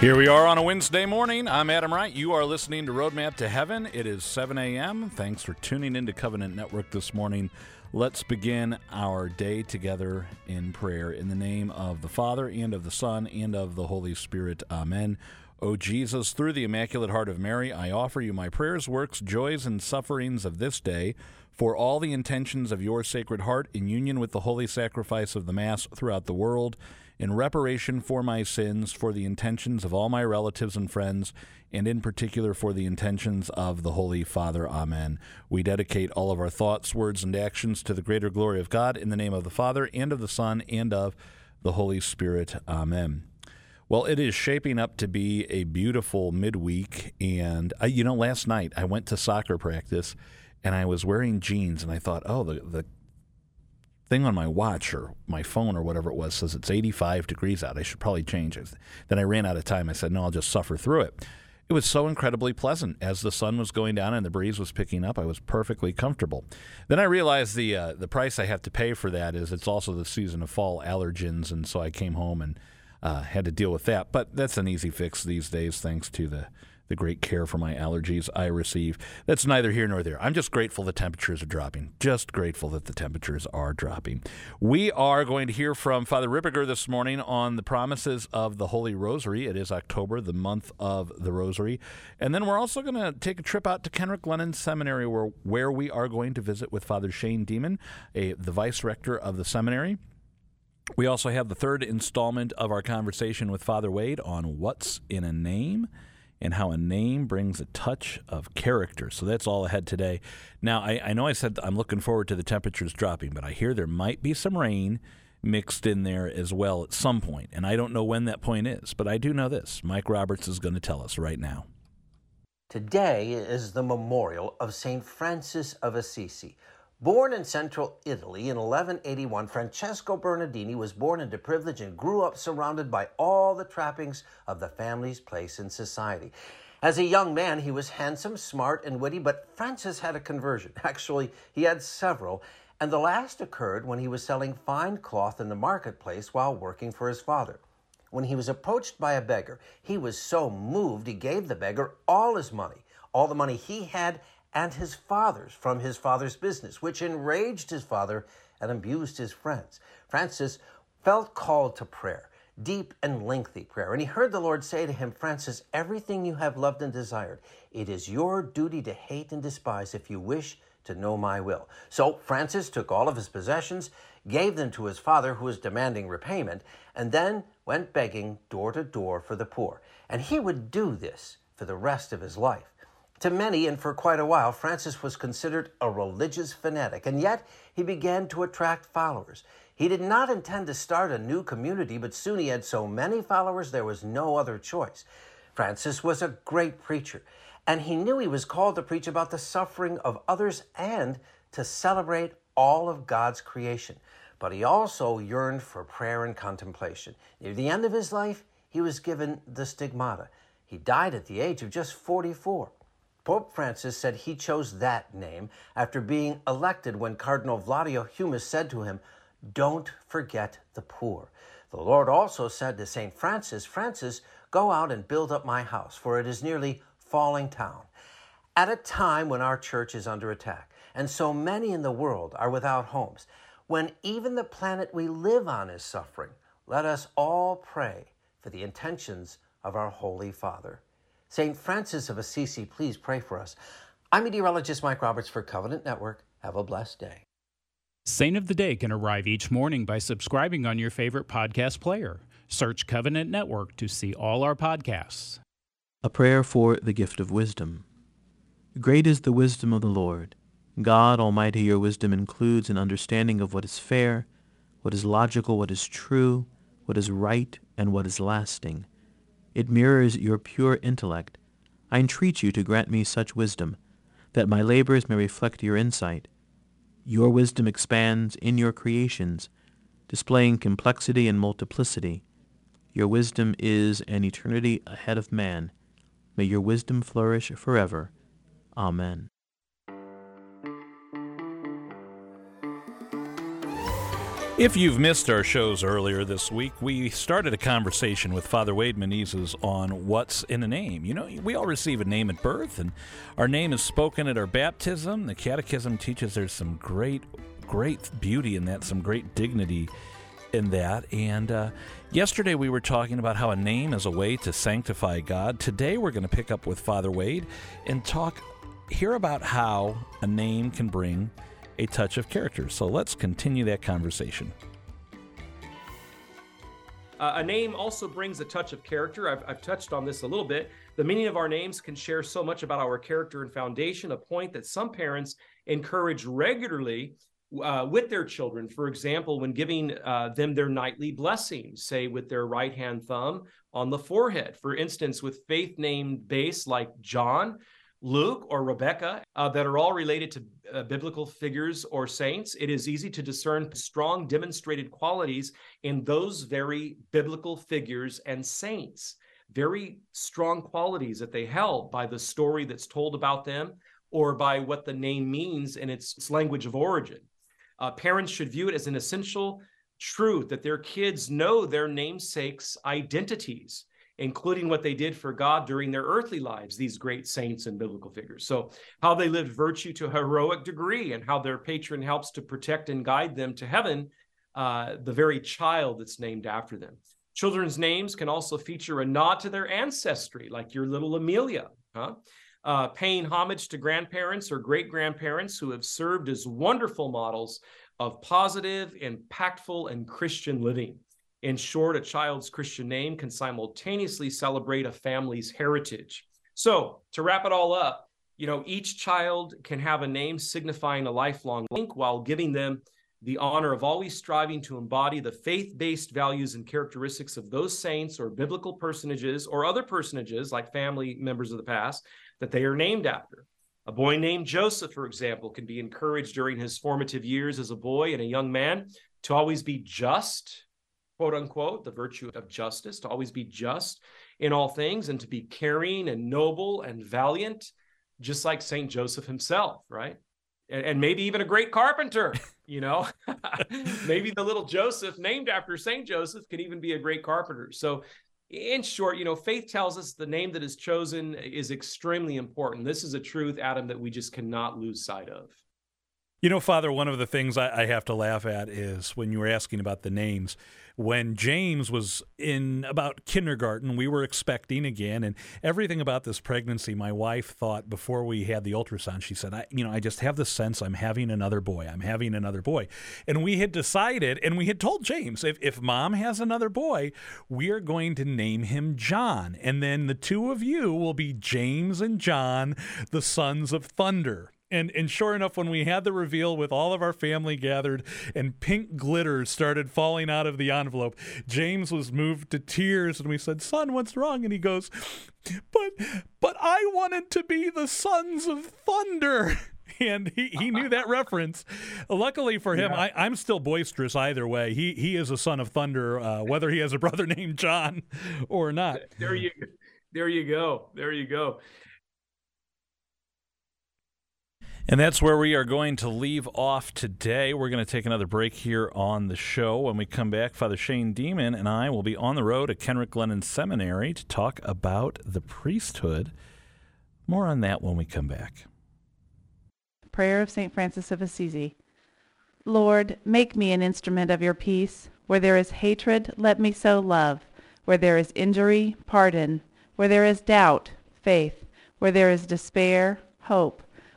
Here we are on a Wednesday morning. I'm Adam Wright. You are listening to Roadmap to Heaven. It is 7 a.m. Thanks for tuning into Covenant Network this morning. Let's begin our day together in prayer in the name of the Father and of the Son and of the Holy Spirit. Amen. O Jesus, through the Immaculate Heart of Mary, I offer you my prayers, works, joys, and sufferings of this day for all the intentions of your Sacred Heart in union with the holy sacrifice of the Mass throughout the world in reparation for my sins, for the intentions of all my relatives and friends, and in particular for the intentions of the Holy Father. Amen. We dedicate all of our thoughts, words, and actions to the greater glory of God in the name of the Father, and of the Son, and of the Holy Spirit. Amen. Well, it is shaping up to be a beautiful midweek. And, I, you know, last night I went to soccer practice and I was wearing jeans, and I thought, oh, the, the thing on my watch or my phone or whatever it was says it's 85 degrees out. I should probably change it. Then I ran out of time. I said, no, I'll just suffer through it. It was so incredibly pleasant as the sun was going down and the breeze was picking up. I was perfectly comfortable. Then I realized the uh, the price I have to pay for that is it's also the season of fall allergens, and so I came home and uh, had to deal with that. But that's an easy fix these days, thanks to the the great care for my allergies I receive. That's neither here nor there. I'm just grateful the temperatures are dropping. Just grateful that the temperatures are dropping. We are going to hear from Father Ripperger this morning on the promises of the Holy Rosary. It is October, the month of the Rosary. And then we're also going to take a trip out to Kenrick Glennon Seminary where, where we are going to visit with Father Shane Deman, a, the vice rector of the seminary. We also have the third installment of our conversation with Father Wade on what's in a name and how a name brings a touch of character. So that's all ahead today. Now, I, I, know I said I'm looking forward to the temperatures dropping, but I hear there might be some rain mixed in there as well at some point, and I don't know when that point is, but I do know this. Mike Roberts is going to tell us right now. Today is the memorial of St. Francis of Assisi Born in central Italy in 1181, Francesco Bernardini was born into privilege and grew up surrounded by all the trappings of the family's place in society. As a young man, he was handsome, smart, and witty, but Francis had a conversion. Actually, he had several, and the last occurred when he was selling fine cloth in the marketplace while working for his father. When he was approached by a beggar, he was so moved he gave the beggar all his money, all the money he had and his father's from his father's business, which enraged his father and abused his friends. Francis felt called to prayer, deep and lengthy prayer, and he heard the Lord say to him, Francis, everything you have loved and desired, it is your duty to hate and despise if you wish to know my will. So Francis took all of his possessions, gave them to his father, who was demanding repayment, and then went begging door to door for the poor. And he would do this for the rest of his life. To many, and for quite a while, Francis was considered a religious fanatic, and yet he began to attract followers. He did not intend to start a new community, but soon he had so many followers there was no other choice. Francis was a great preacher, and he knew he was called to preach about the suffering of others and to celebrate all of God's creation. But he also yearned for prayer and contemplation. Near the end of his life, he was given the stigmata. He died at the age of just 44. Pope Francis said he chose that name after being elected when Cardinal Claudio Hummes said to him, Don't forget the poor. The Lord also said to St. Francis, Francis, go out and build up my house, for it is nearly falling down. At a time when our church is under attack, and so many in the world are without homes, when even the planet we live on is suffering, let us all pray for the intentions of our Holy Father. St. Francis of Assisi, please pray for us. I'm meteorologist Mike Roberts for Covenant Network. Have a blessed day. Saint of the Day can arrive each morning by subscribing on your favorite podcast player. Search Covenant Network to see all our podcasts. A prayer for the gift of wisdom. Great is the wisdom of the Lord. God Almighty, your wisdom includes an understanding of what is fair, what is logical, what is true, what is right, and what is lasting. It mirrors your pure intellect. I entreat you to grant me such wisdom, that my labors may reflect your insight. Your wisdom expands in your creations, displaying complexity and multiplicity. Your wisdom is an eternity ahead of man. May your wisdom flourish forever. Amen. If you've missed our shows earlier this week, we started a conversation with Father Wade Menezes on what's in a name. You know, we all receive a name at birth, and our name is spoken at our baptism. The Catechism teaches there's some great, great beauty in that, some great dignity in that. And uh, yesterday we were talking about how a name is a way to sanctify God. Today we're going to pick up with Father Wade and talk, hear about how a name can bring a touch of character. So let's continue that conversation. Uh, a name also brings a touch of character. I've, I've, touched on this a little bit. The meaning of our names can share so much about our character and foundation, a point that some parents encourage regularly uh, with their children. For example, when giving uh, them their nightly blessings, say with their right hand thumb on the forehead. For instance, with faith name base like John, Luke or Rebecca uh, that are all related to uh, biblical figures or saints, it is easy to discern strong demonstrated qualities in those very biblical figures and saints. Very strong qualities that they held by the story that's told about them or by what the name means in its language of origin. Uh, parents should view it as an essential truth that their kids know their namesake's identities including what they did for God during their earthly lives, these great saints and biblical figures. So, how they lived virtue to a heroic degree, and how their patron helps to protect and guide them to heaven, uh, the very child that's named after them. Children's names can also feature a nod to their ancestry, like your little Amelia, huh? Uh, paying homage to grandparents or great grandparents who have served as wonderful models of positive, impactful, and Christian living. In short, a child's Christian name can simultaneously celebrate a family's heritage. So, to wrap it all up, you know, each child can have a name signifying a lifelong link while giving them the honor of always striving to embody the faith based values and characteristics of those saints or biblical personages or other personages like family members of the past that they are named after. A boy named Joseph, for example, can be encouraged during his formative years as a boy and a young man to always be just, quote unquote, the virtue of justice, to always be just in all things and to be caring and noble and valiant, just like St. Joseph himself, right? And, and maybe even a great carpenter, you know? maybe the little Joseph named after St. Joseph can even be a great carpenter. So, in short, you know, faith tells us the name that is chosen is extremely important. This is a truth, Adam, that we just cannot lose sight of. You know, Father, one of the things I, I, have to laugh at is when you were asking about the names. When James was in about kindergarten, we were expecting again, and everything about this pregnancy, my wife thought before we had the ultrasound, she said, I, you know, I just have the sense I'm having another boy. I'm having another boy. And we had decided, and we had told James, if, if mom has another boy, we are going to name him John. And then the two of you will be James and John, the sons of thunder. And and sure enough, when we had the reveal with all of our family gathered and pink glitter started falling out of the envelope, James was moved to tears and we said, Son, what's wrong? And he goes, But but I wanted to be the sons of thunder. And he, he knew that reference. Luckily for him, yeah. I, am still boisterous either way. He he is a son of thunder, uh, whether he has a brother named John or not. There you there you go. There you go. And that's where we are going to leave off today. We're going to take another break here on the show. When we come back, Father Shane Deman and I will be on the road at Kenrick Glennon Seminary to talk about the priesthood. More on that when we come back. Prayer of St. Francis of Assisi. Lord, make me an instrument of your peace. Where there is hatred, let me sow love. Where there is injury, pardon. Where there is doubt, faith. Where there is despair, hope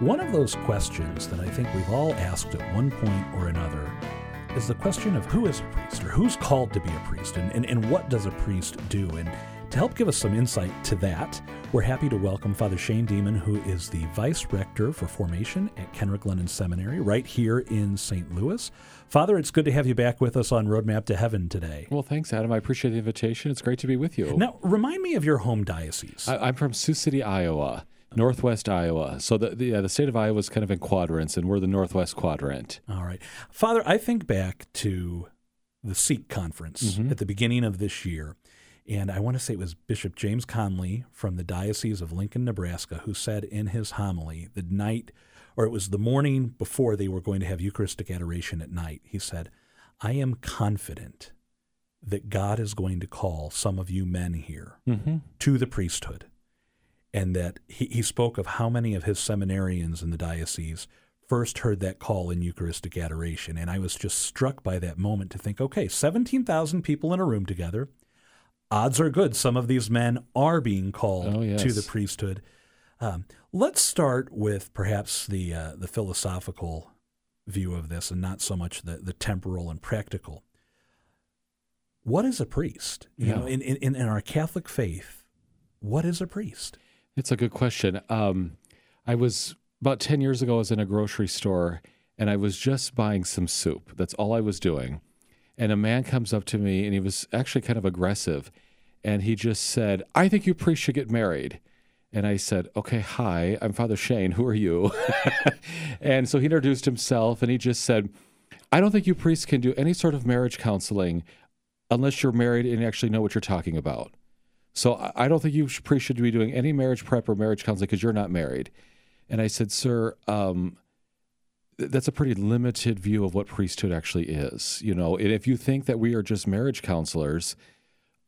One of those questions that I think we've all asked at one point or another is the question of who is a priest or who's called to be a priest and, and, and what does a priest do? And to help give us some insight to that, We're happy to welcome Father Shane Deman, who is the Vice Rector for Formation at Kenrick Glennon Seminary, right here in St. Louis. Father, it's good to have you back with us on Roadmap to Heaven today. Well, thanks, Adam. I appreciate the invitation. It's great to be with you. Now, remind me of your home diocese. I, am from Sioux City, Iowa, northwest Iowa. So the, the, the state of Iowa is kind of in quadrants, and we're the northwest quadrant. All right. Father, I think back to the Seek conference mm-hmm. at the beginning of this year. And I want to say it was Bishop James Conley from the Diocese of Lincoln, Nebraska, who said in his homily the night, or it was the morning before they were going to have Eucharistic adoration at night, he said, I am confident that God is going to call some of you men here mm-hmm. to the priesthood. And that he, he spoke of how many of his seminarians in the diocese first heard that call in Eucharistic adoration. And I was just struck by that moment to think, okay, 17,000 people in a room together odds are good some of these men are being called oh, yes. to the priesthood. Um, let's start with perhaps the uh, the philosophical view of this, and not so much the the temporal and practical. What is a priest? You yeah. know, in, in in our Catholic faith, what is a priest? It's a good question. Um, I was about ten years ago. I was in a grocery store, and I was just buying some soup. That's all I was doing and a man comes up to me and he was actually kind of aggressive and he just said i think you priests should get married and i said okay hi i'm father shane who are you and so he introduced himself and he just said i don't think you priests can do any sort of marriage counseling unless you're married and actually know what you're talking about so i don't think you priests should be doing any marriage prep or marriage counseling because you're not married and i said sir um, that's a pretty limited view of what priesthood actually is. You know, and if you think that we are just marriage counselors,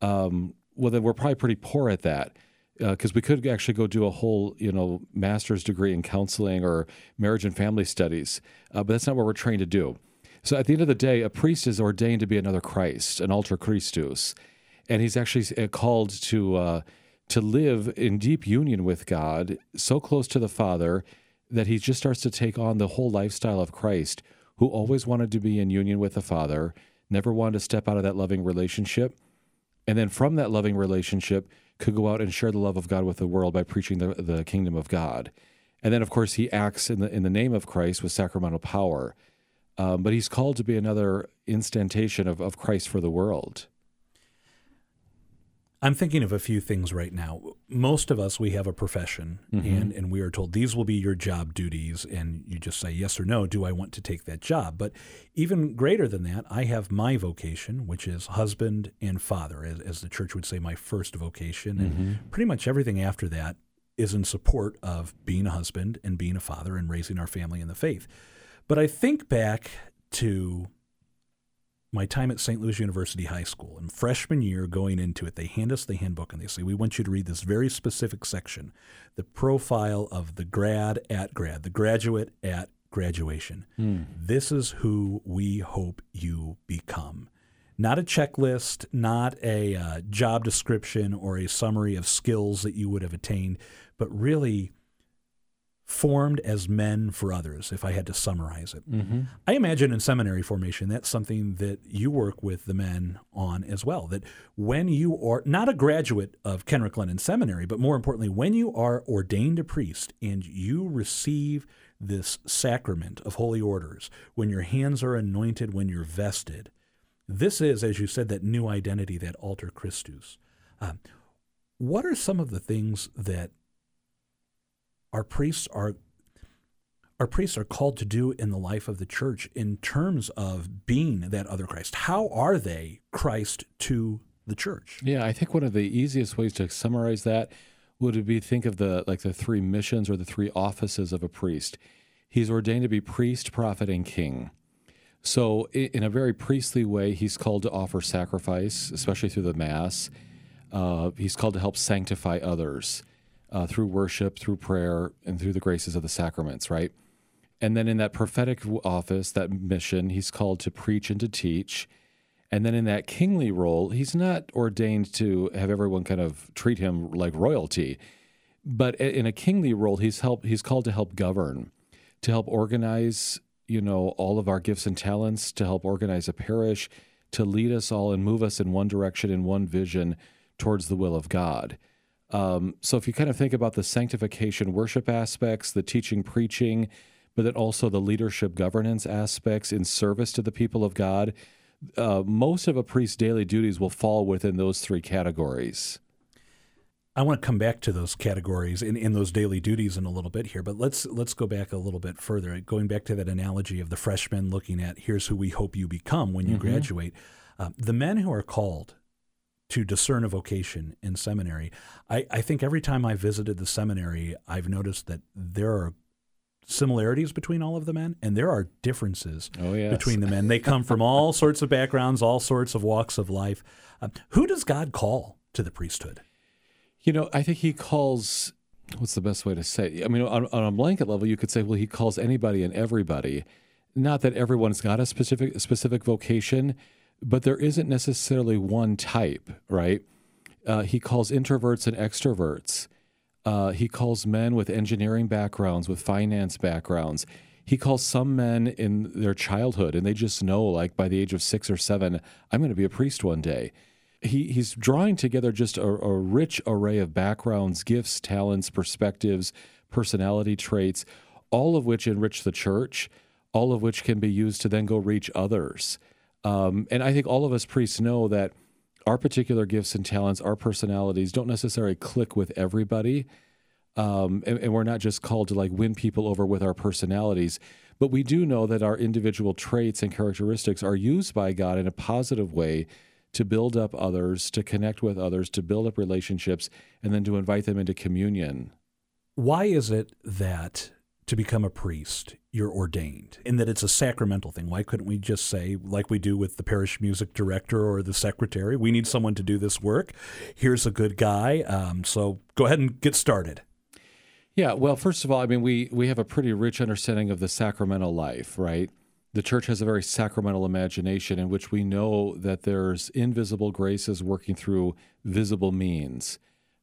um, well, then we're probably pretty poor at that because uh, we could actually go do a whole, you know, master's degree in counseling or marriage and family studies, uh, but that's not what we're trained to do. So at the end of the day, a priest is ordained to be another Christ, an alter Christus, and he's actually uh, called to uh, to live in deep union with God, so close to the Father that he just starts to take on the whole lifestyle of Christ, who always wanted to be in union with the Father, never wanted to step out of that loving relationship. And then from that loving relationship, could go out and share the love of God with the world by preaching the, the kingdom of God. And then, of course, he acts in the, in the name of Christ with sacramental power. Um, but he's called to be another instantation of, of Christ for the world. I'm thinking of a few things right now. Most of us, we have a profession, mm-hmm. and, and we are told these will be your job duties, and you just say yes or no. Do I want to take that job? But even greater than that, I have my vocation, which is husband and father, as, as the church would say, my first vocation. And mm-hmm. pretty much everything after that is in support of being a husband and being a father and raising our family in the faith. But I think back to my time at St. Louis University High School. And freshman year, going into it, they hand us the handbook and they say, We want you to read this very specific section the profile of the grad at grad, the graduate at graduation. Mm. This is who we hope you become. Not a checklist, not a uh, job description or a summary of skills that you would have attained, but really formed as men for others, if I had to summarize it. Mm-hmm. I imagine in seminary formation, that's something that you work with the men on as well. That when you are not a graduate of Kenrick Glennon Seminary, but more importantly, when you are ordained a priest and you receive this sacrament of holy orders, when your hands are anointed, when you're vested, this is, as you said, that new identity, that alter Christus. Uh, what are some of the things that our priests are our priests are called to do in the life of the church in terms of being that other Christ. How are they Christ to the church? Yeah, I think one of the easiest ways to summarize that would be think of the like the three missions or the three offices of a priest. He's ordained to be priest, prophet, and king. So, in a very priestly way, he's called to offer sacrifice, especially through the Mass. Uh, he's called to help sanctify others uh, through worship, through prayer, and through the graces of the sacraments, right? And then in that prophetic office, that mission, he's called to preach and to teach. And then in that kingly role, he's not ordained to have everyone kind of treat him like royalty. But in a kingly role, he's help he's called to help govern, to help organize, you know, all of our gifts and talents, to help organize a parish, to lead us all and move us in one direction in one vision towards the will of God. Um, so if you kind of think about the sanctification worship aspects, the teaching, preaching, but then also the leadership governance aspects in service to the people of God, uh, most of a priest's daily duties will fall within those three categories. I want to come back to those categories in, in those daily duties in a little bit here, but let's let's go back a little bit further. Going back to that analogy of the freshman looking at here's who we hope you become when you mm-hmm. graduate. Uh, the men who are called to discern a vocation in seminary, I, I think every time I visited the seminary, I've noticed that there are similarities between all of the men and there are differences oh, yes. between the men. They come from all sorts of backgrounds, all sorts of walks of life. Uh, who does God call to the priesthood? You know, I think he calls. What's the best way to say? I mean, on, on a blanket level, you could say, well, he calls anybody and everybody. Not that everyone's got a specific specific vocation, but there isn't necessarily one type, right? Uh, he calls introverts and extroverts. Uh, he calls men with engineering backgrounds, with finance backgrounds. He calls some men in their childhood, and they just know, like by the age of six or seven, I'm going to be a priest one day he, he's drawing together just a, a rich array of backgrounds, gifts, talents, perspectives, personality traits, all of which enrich the church, all of which can be used to then go reach others. Um, and I think all of us priests know that our particular gifts and talents, our personalities don't necessarily click with everybody. Um, and, and, we're not just called to like win people over with our personalities, but we do know that our individual traits and characteristics are used by God in a positive way to build up others, to connect with others, to build up relationships, and then to invite them into communion. Why is it that to become a priest, you're ordained, in that it's a sacramental thing? Why couldn't we just say, like we do with the parish music director or the secretary, we need someone to do this work? Here's a good guy. Um, so go ahead and get started. Yeah, well, first of all, I mean, we, we have a pretty rich understanding of the sacramental life, right? the church has a very sacramental imagination in which we know that there's invisible graces working through visible means.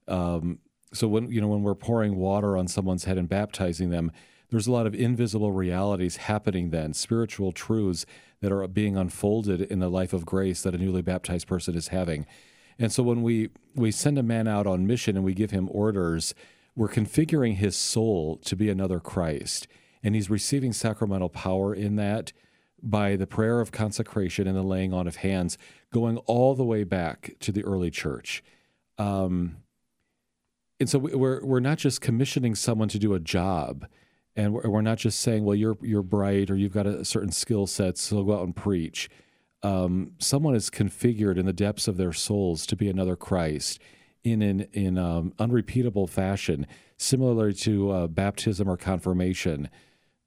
Um, so when you know when we're pouring water on someone's head and baptizing them, there's a lot of invisible realities happening then, spiritual truths that are being unfolded in the life of grace that a newly baptized person is having. And so when we we send a man out on mission and we give him orders, we're configuring his soul to be another Christ and he's receiving sacramental power in that by the prayer of consecration and the laying on of hands, going all the way back to the early church. Um, and so we're we're not just commissioning someone to do a job, and we're, not just saying, well, you're you're bright or you've got a certain skill set, so go out and preach. Um, someone is configured in the depths of their souls to be another Christ in an in um, unrepeatable fashion, similarly to uh, baptism or confirmation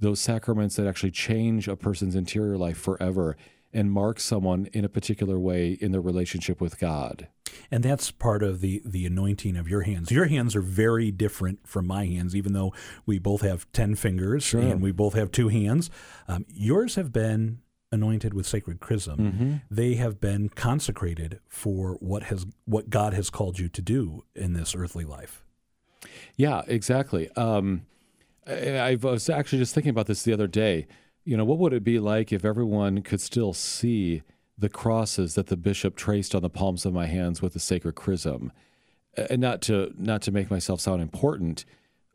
those sacraments that actually change a person's interior life forever and mark someone in a particular way in their relationship with God. And that's part of the the anointing of your hands. Your hands are very different from my hands, even though we both have ten fingers sure. and we both have two hands. Um, yours have been anointed with sacred chrism. Mm-hmm. They have been consecrated for what has what God has called you to do in this earthly life. Yeah, exactly. Um, I was actually just thinking about this the other day. You know, what would it be like if everyone could still see the crosses that the bishop traced on the palms of my hands with the sacred chrism? And not to not to make myself sound important,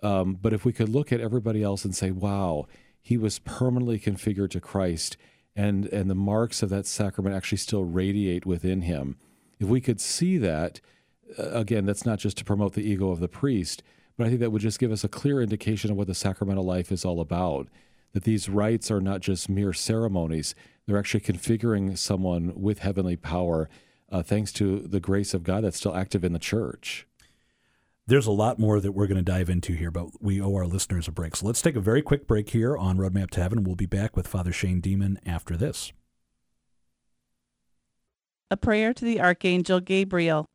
um, but if we could look at everybody else and say, "Wow, he was permanently configured to Christ," and and the marks of that sacrament actually still radiate within him. If we could see that, again, that's not just to promote the ego of the priest, but I think that would just give us a clear indication of what the sacramental life is all about. That these rites are not just mere ceremonies, they're actually configuring someone with heavenly power uh, thanks to the grace of God that's still active in the church. There's a lot more that we're going to dive into here, but we owe our listeners a break. So let's take a very quick break here on Roadmap to Heaven. We'll be back with Father Shane Deman after this. A prayer to the Archangel Gabriel.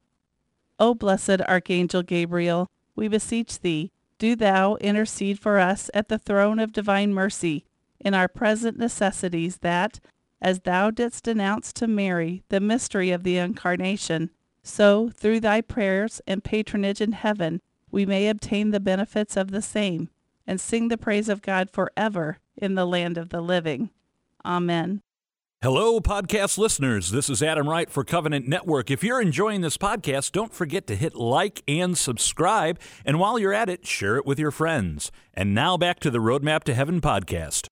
O blessed Archangel Gabriel, we beseech thee, do thou intercede for us at the throne of divine mercy in our present necessities, that, as thou didst announce to Mary the mystery of the Incarnation, so, through thy prayers and patronage in heaven, we may obtain the benefits of the same, and sing the praise of God forever in the land of the living. Amen. Hello, podcast listeners. This is Adam Wright for Covenant Network. If you're enjoying this podcast, don't forget to hit like and subscribe. And while you're at it, share it with your friends. And now back to the Roadmap to Heaven podcast.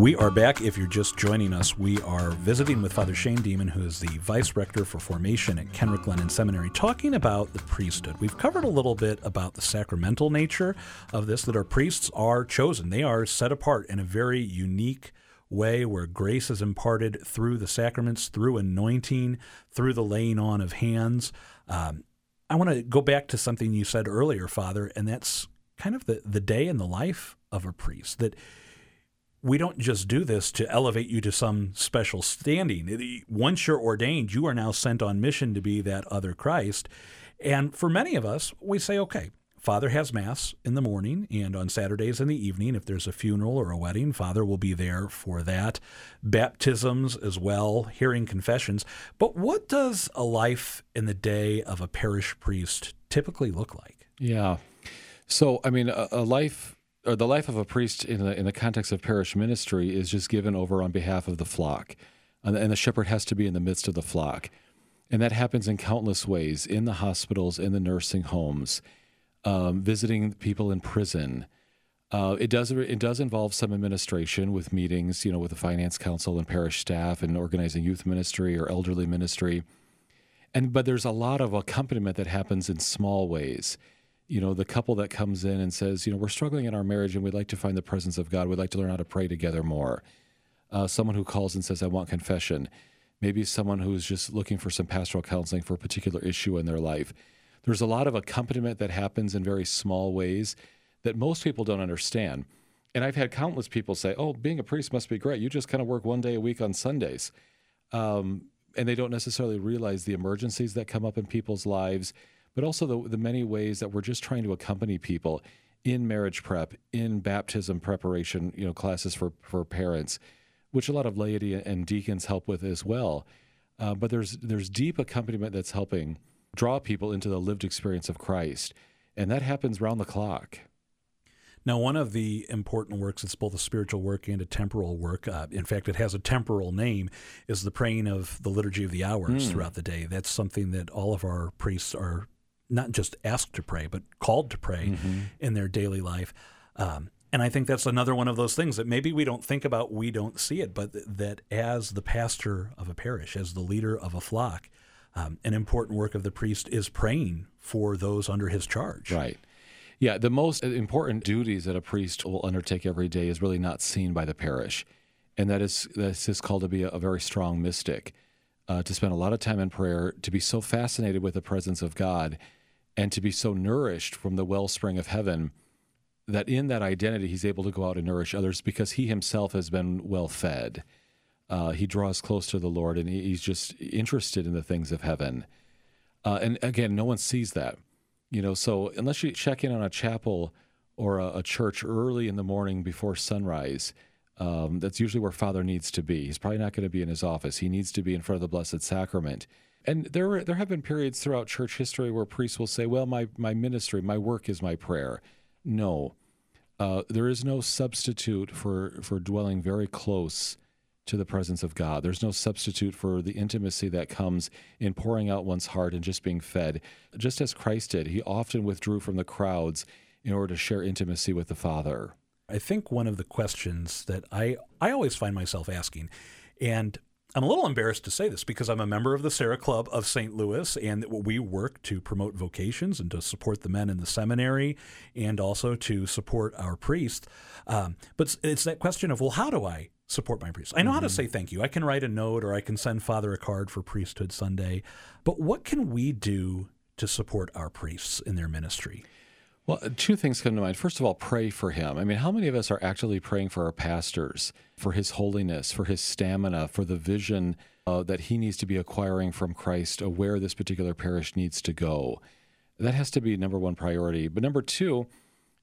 We are back. If you're just joining us, we are visiting with Father Shane Deman, who is the Vice Rector for Formation at Kenrick Glennon Seminary, talking about the priesthood. We've covered a little bit about the sacramental nature of this, that our priests are chosen. They are set apart in a very unique way where grace is imparted through the sacraments, through anointing, through the laying on of hands. Um, I want to go back to something you said earlier, Father, and that's kind of the, the day in the life of a priest. That we don't just do this to elevate you to some special standing. Once you're ordained, you are now sent on mission to be that other Christ. And for many of us, we say, okay, Father has Mass in the morning and on Saturdays in the evening. If there's a funeral or a wedding, Father will be there for that. Baptisms as well, hearing confessions. But what does a life in the day of a parish priest typically look like? Yeah. So, I mean, a, a life or the life of a priest in the in the context of parish ministry is just given over on behalf of the flock, and the, and the shepherd has to be in the midst of the flock, and that happens in countless ways in the hospitals, in the nursing homes, um, visiting people in prison. Uh, it does it does involve some administration with meetings, you know, with the finance council and parish staff, and organizing youth ministry or elderly ministry, and but there's a lot of accompaniment that happens in small ways you know, the couple that comes in and says, you know, we're struggling in our marriage and we'd like to find the presence of God. We'd like to learn how to pray together more. Uh, someone who calls and says, I want confession. Maybe someone who's just looking for some pastoral counseling for a particular issue in their life. There's a lot of accompaniment that happens in very small ways that most people don't understand. And I've had countless people say, oh, being a priest must be great. You just kind of work one day a week on Sundays. Um, and they don't necessarily realize the emergencies that come up in people's lives but also the, the many ways that we're just trying to accompany people in marriage prep, in baptism preparation, you know, classes for, for parents, which a lot of laity and deacons help with as well. Uh, but there's there's deep accompaniment that's helping draw people into the lived experience of Christ, and that happens round the clock. Now, one of the important works, it's both a spiritual work and a temporal work. Uh, in fact, it has a temporal name, is the praying of the Liturgy of the Hours mm. throughout the day. That's something that all of our priests are not just asked to pray, but called to pray mm-hmm. in their daily life. Um, and I think that's another one of those things that maybe we don't think about, we don't see it, but th- that as the pastor of a parish, as the leader of a flock, um, an important work of the priest is praying for those under his charge. Right. Yeah, the most important duties that a priest will undertake every day is really not seen by the parish, and that is this is called to be a, a very strong mystic, uh, to spend a lot of time in prayer, to be so fascinated with the presence of God and to be so nourished from the wellspring of heaven that in that identity he's able to go out and nourish others because he himself has been well fed. Uh, he draws close to the Lord and he's just interested in the things of heaven. Uh, and again, no one sees that, you know. So unless you check in on a chapel or a, a church early in the morning before sunrise, um, that's usually where Father needs to be. He's probably not going to be in his office. He needs to be in front of the Blessed Sacrament. And there there have been periods throughout church history where priests will say, "Well, my my ministry, my work is my prayer." No, uh, there is no substitute for for dwelling very close to the presence of God. There's no substitute for the intimacy that comes in pouring out one's heart and just being fed. Just as Christ did, he often withdrew from the crowds in order to share intimacy with the Father. I think one of the questions that I I always find myself asking, and I'm a little embarrassed to say this because I'm a member of the Serra Club of St. Louis, and we work to promote vocations and to support the men in the seminary and also to support our priests. Um, but it's that question of, well, how do I support my priest? I know mm-hmm. how to mm-hmm. say thank you. I can write a note or I can send Father a card for Priesthood Sunday. But what can we do to support our priests in their ministry? Well, two things come to mind. First of all, pray for him. I mean, how many of us are actually praying for our pastors, for his holiness, for his stamina, for the vision uh, that he needs to be acquiring from Christ, of where this particular parish needs to go? That has to be number one priority. But number two,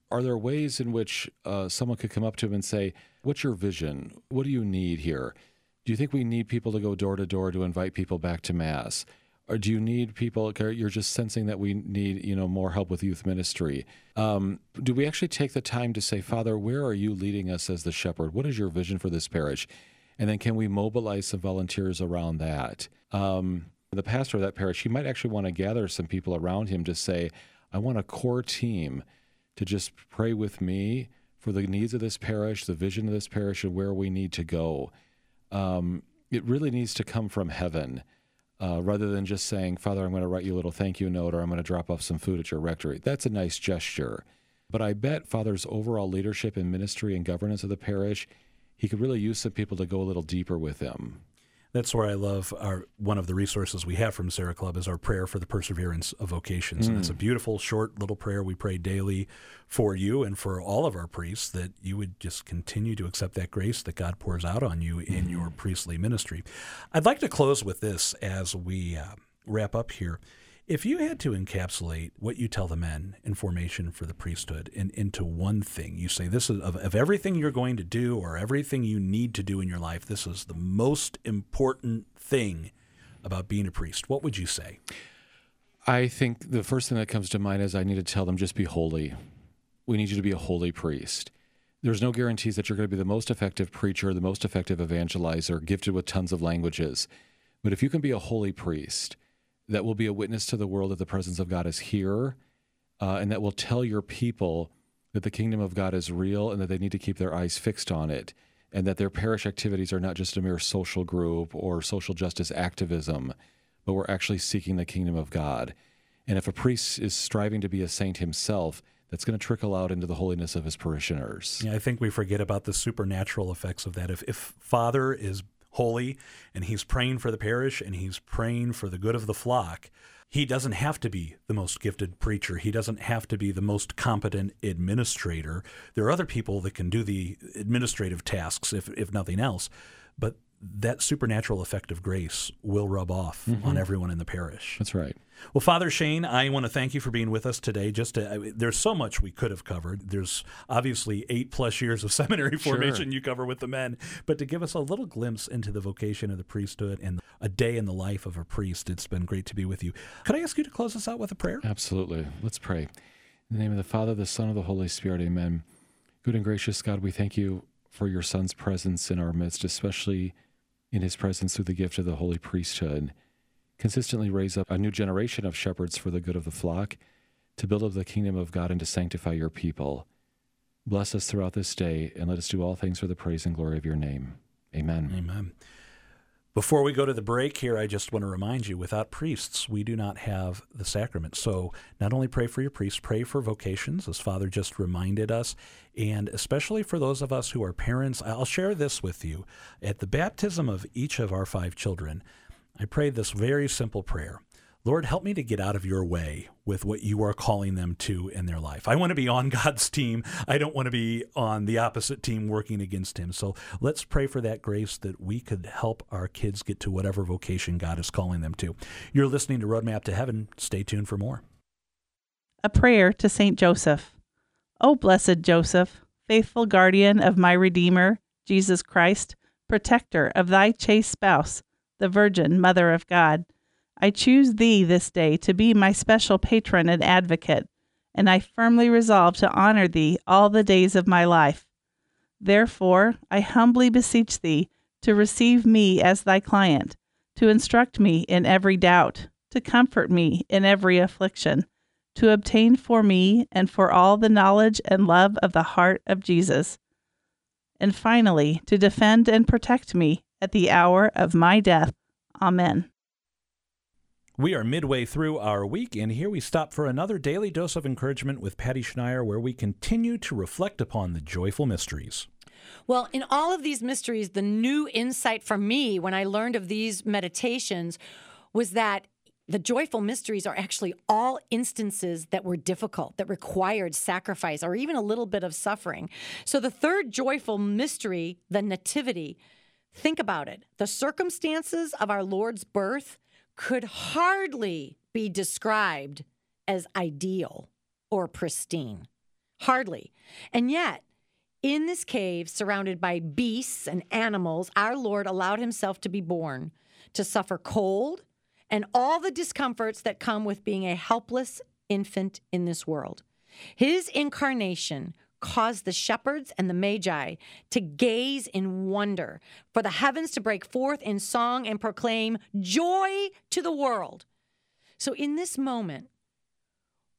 are there ways in which uh, someone could come up to him and say, What's your vision? What do you need here? Do you think we need people to go door to door to invite people back to Mass? Or do you need people? You're just sensing that we need, you know, more help with youth ministry. Um, do we actually take the time to say, Father, where are you leading us as the shepherd? What is your vision for this parish? And then can we mobilize some volunteers around that? Um, the pastor of that parish, he might actually want to gather some people around him to say, I want a core team to just pray with me for the needs of this parish, the vision of this parish, and where we need to go. Um, it really needs to come from heaven uh, rather than just saying, Father, I'm going to write you a little thank you note or I'm going to drop off some food at your rectory. That's a nice gesture. But I bet Father's overall leadership in ministry and governance of the parish, he could really use some people to go a little deeper with him that's where I love our one of the resources we have from Serra Club is our prayer for the perseverance of vocations. Mm. And it's a mm. beautiful, short little prayer we pray daily for you and for all of our priests that you would just continue to accept that grace that God pours out on you in mm. your priestly ministry. I'd like to close with this as we uh, wrap up here. If you had to encapsulate what you tell the men in formation for the priesthood in, into one thing, you say this is of, of everything you're going to do or everything you need to do in your life, this is the most important thing about being a priest. What would you say? I think the first thing that comes to mind is I need to tell them just be holy. We need you to be a holy priest. There's no guarantees that you're going to be the most effective preacher, the most effective evangelizer, gifted with tons of languages. But if you can be a holy priest, that will be a witness to the world that the presence of God is here, uh, and that will tell your people that the kingdom of God is real and that they need to keep their eyes fixed on it, and that their parish activities are not just a mere social group or social justice activism, but we're actually seeking the kingdom of God. And if a priest is striving to be a saint himself, that's going to trickle out into the holiness of his parishioners. Yeah, I think we forget about the supernatural effects of that. If, if Father is holy and he's praying for the parish and he's praying for the good of the flock, he doesn't have to be the most gifted preacher. He doesn't have to be the most competent administrator. There are other people that can do the administrative tasks, if, if nothing else. But that supernatural effect of grace will rub off mm-hmm. on everyone in the parish. That's right. Well, Father Shane, I want to thank you for being with us today. Just to, I, there's so much we could have covered. There's obviously eight plus years of seminary formation sure. you cover with the men, but to give us a little glimpse into the vocation of the priesthood and a day in the life of a priest, it's been great to be with you. Could I ask you to close us out with a prayer? Absolutely. Let's pray. In the name of the Father, the Son, of the Holy Spirit, Amen. Good and gracious God, we thank you for your Son's presence in our midst, especially in his presence through the gift of the holy priesthood. Consistently raise up a new generation of shepherds for the good of the flock, to build up the kingdom of God and to sanctify your people. Bless us throughout this day, and let us do all things for the praise and glory of your name. Amen. Amen. Before we go to the break here, I just want to remind you without priests, we do not have the sacrament. So not only pray for your priests, pray for vocations, as Father just reminded us, and especially for those of us who are parents. I'll share this with you. At the baptism of each of our five children, I prayed this very simple prayer Lord, help me to get out of your way with what you are calling them to in their life. I want to be on God's team. I don't want to be on the opposite team working against Him. So let's pray for that grace that we could help our kids get to whatever vocation God is calling them to. You're listening to Roadmap to Heaven. Stay tuned for more. A prayer to St. Joseph. O blessed Joseph, faithful guardian of my Redeemer, Jesus Christ, protector of thy chaste spouse, the Virgin Mother of God I choose thee this day to be my special patron and advocate, and I firmly resolve to honor thee all the days of my life. Therefore, I humbly beseech thee to receive me as thy client, to instruct me in every doubt, to comfort me in every affliction, to obtain for me and for all the knowledge and love of the heart of Jesus, and finally, to defend and protect me at the hour of my death. Amen. We are midway through our week, and here we stop for another daily dose of encouragement with Patty Schneier, where we continue to reflect upon the joyful mysteries. Well, in all of these mysteries, the new insight for me when I learned of these meditations was that the joyful mysteries are actually all instances that were difficult, that required sacrifice or even a little bit of suffering. So, the third joyful mystery, the Nativity, think about it. The circumstances of our Lord's birth could hardly be described as ideal or pristine. Hardly. And yet, in this cave, surrounded by beasts and animals, our Lord allowed himself to be born, to suffer cold and all the discomforts that come with being a helpless infant in this world. His incarnation caused the shepherds and the magi to gaze in wonder, for the heavens to break forth in song and proclaim joy to the world. So, in this moment,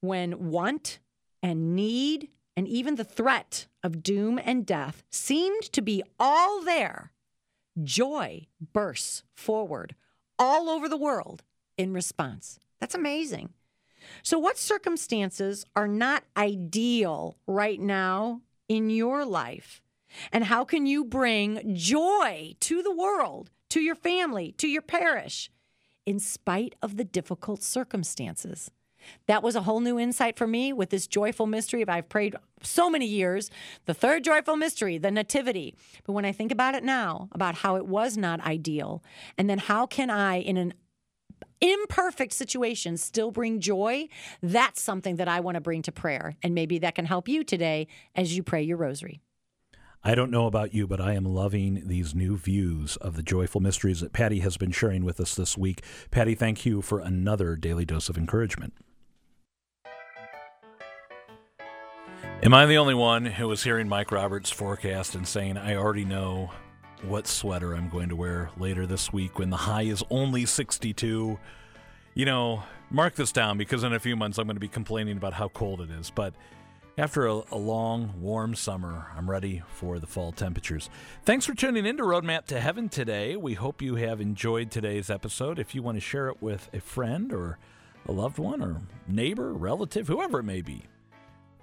when want and need and even the threat of doom and death seemed to be all there, joy bursts forward all over the world in response. That's amazing. So, what circumstances are not ideal right now in your life? And how can you bring joy to the world, to your family, to your parish, in spite of the difficult circumstances? That was a whole new insight for me with this joyful mystery. I've prayed so many years, the third joyful mystery, the Nativity. But when I think about it now, about how it was not ideal, and then how can I, in an imperfect situations still bring joy, that's something that I want to bring to prayer. And maybe that can help you today as you pray your rosary. I don't know about you, but I am loving these new views of the joyful mysteries that Patty has been sharing with us this week. Patty, thank you for another daily dose of encouragement. Am I the only one who was hearing Mike Roberts' forecast and saying, I already know what sweater I'm going to wear later this week when the high is only 62. You know, mark this down because in a few months I'm going to be complaining about how cold it is. But after a, a, long, warm summer, I'm ready for the fall temperatures. Thanks for tuning in to Roadmap to Heaven today. We hope you have enjoyed today's episode. If you want to share it with a friend or a loved one or neighbor, relative, whoever it may be,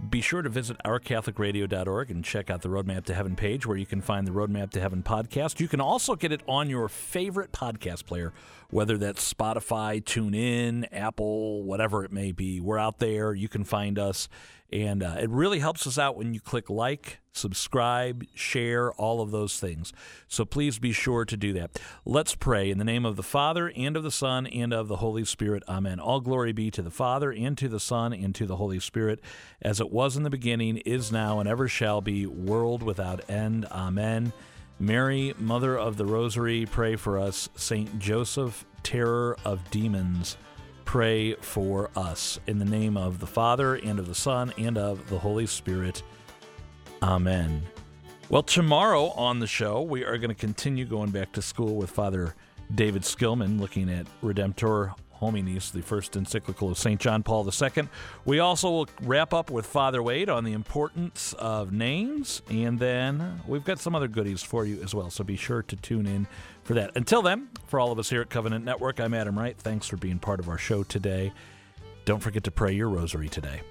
be sure to visit ourcatholicradio.org and check out the Roadmap to Heaven page where you can find the Roadmap to Heaven podcast. You can also get it on your favorite podcast player, whether that's Spotify, TuneIn, Apple, whatever it may be. We're out there. You can find us. And uh, it really helps us out when you click like, subscribe, share, all of those things. So please be sure to do that. Let's pray in the name of the Father, and of the Son, and of the Holy Spirit. Amen. All glory be to the Father, and to the Son, and to the Holy Spirit, as it was in the beginning, is now, and ever shall be, world without end. Amen. Mary, Mother of the Rosary, pray for us. Saint Joseph, terror of demons pray for us. In the name of the Father, and of the Son, and of the Holy Spirit. Amen. Well, tomorrow on the show, we are going to continue going back to school with Father David Skillman, looking at Redemptor Hominis, the first encyclical of St. John Paul II. We also will wrap up with Father Wade on the importance of names, and then we've got some other goodies for you as well, so be sure to tune in for that. Until then, for all of us here at Covenant Network, I'm Adam Wright. Thanks for being part of our show today. Don't forget to pray your rosary today.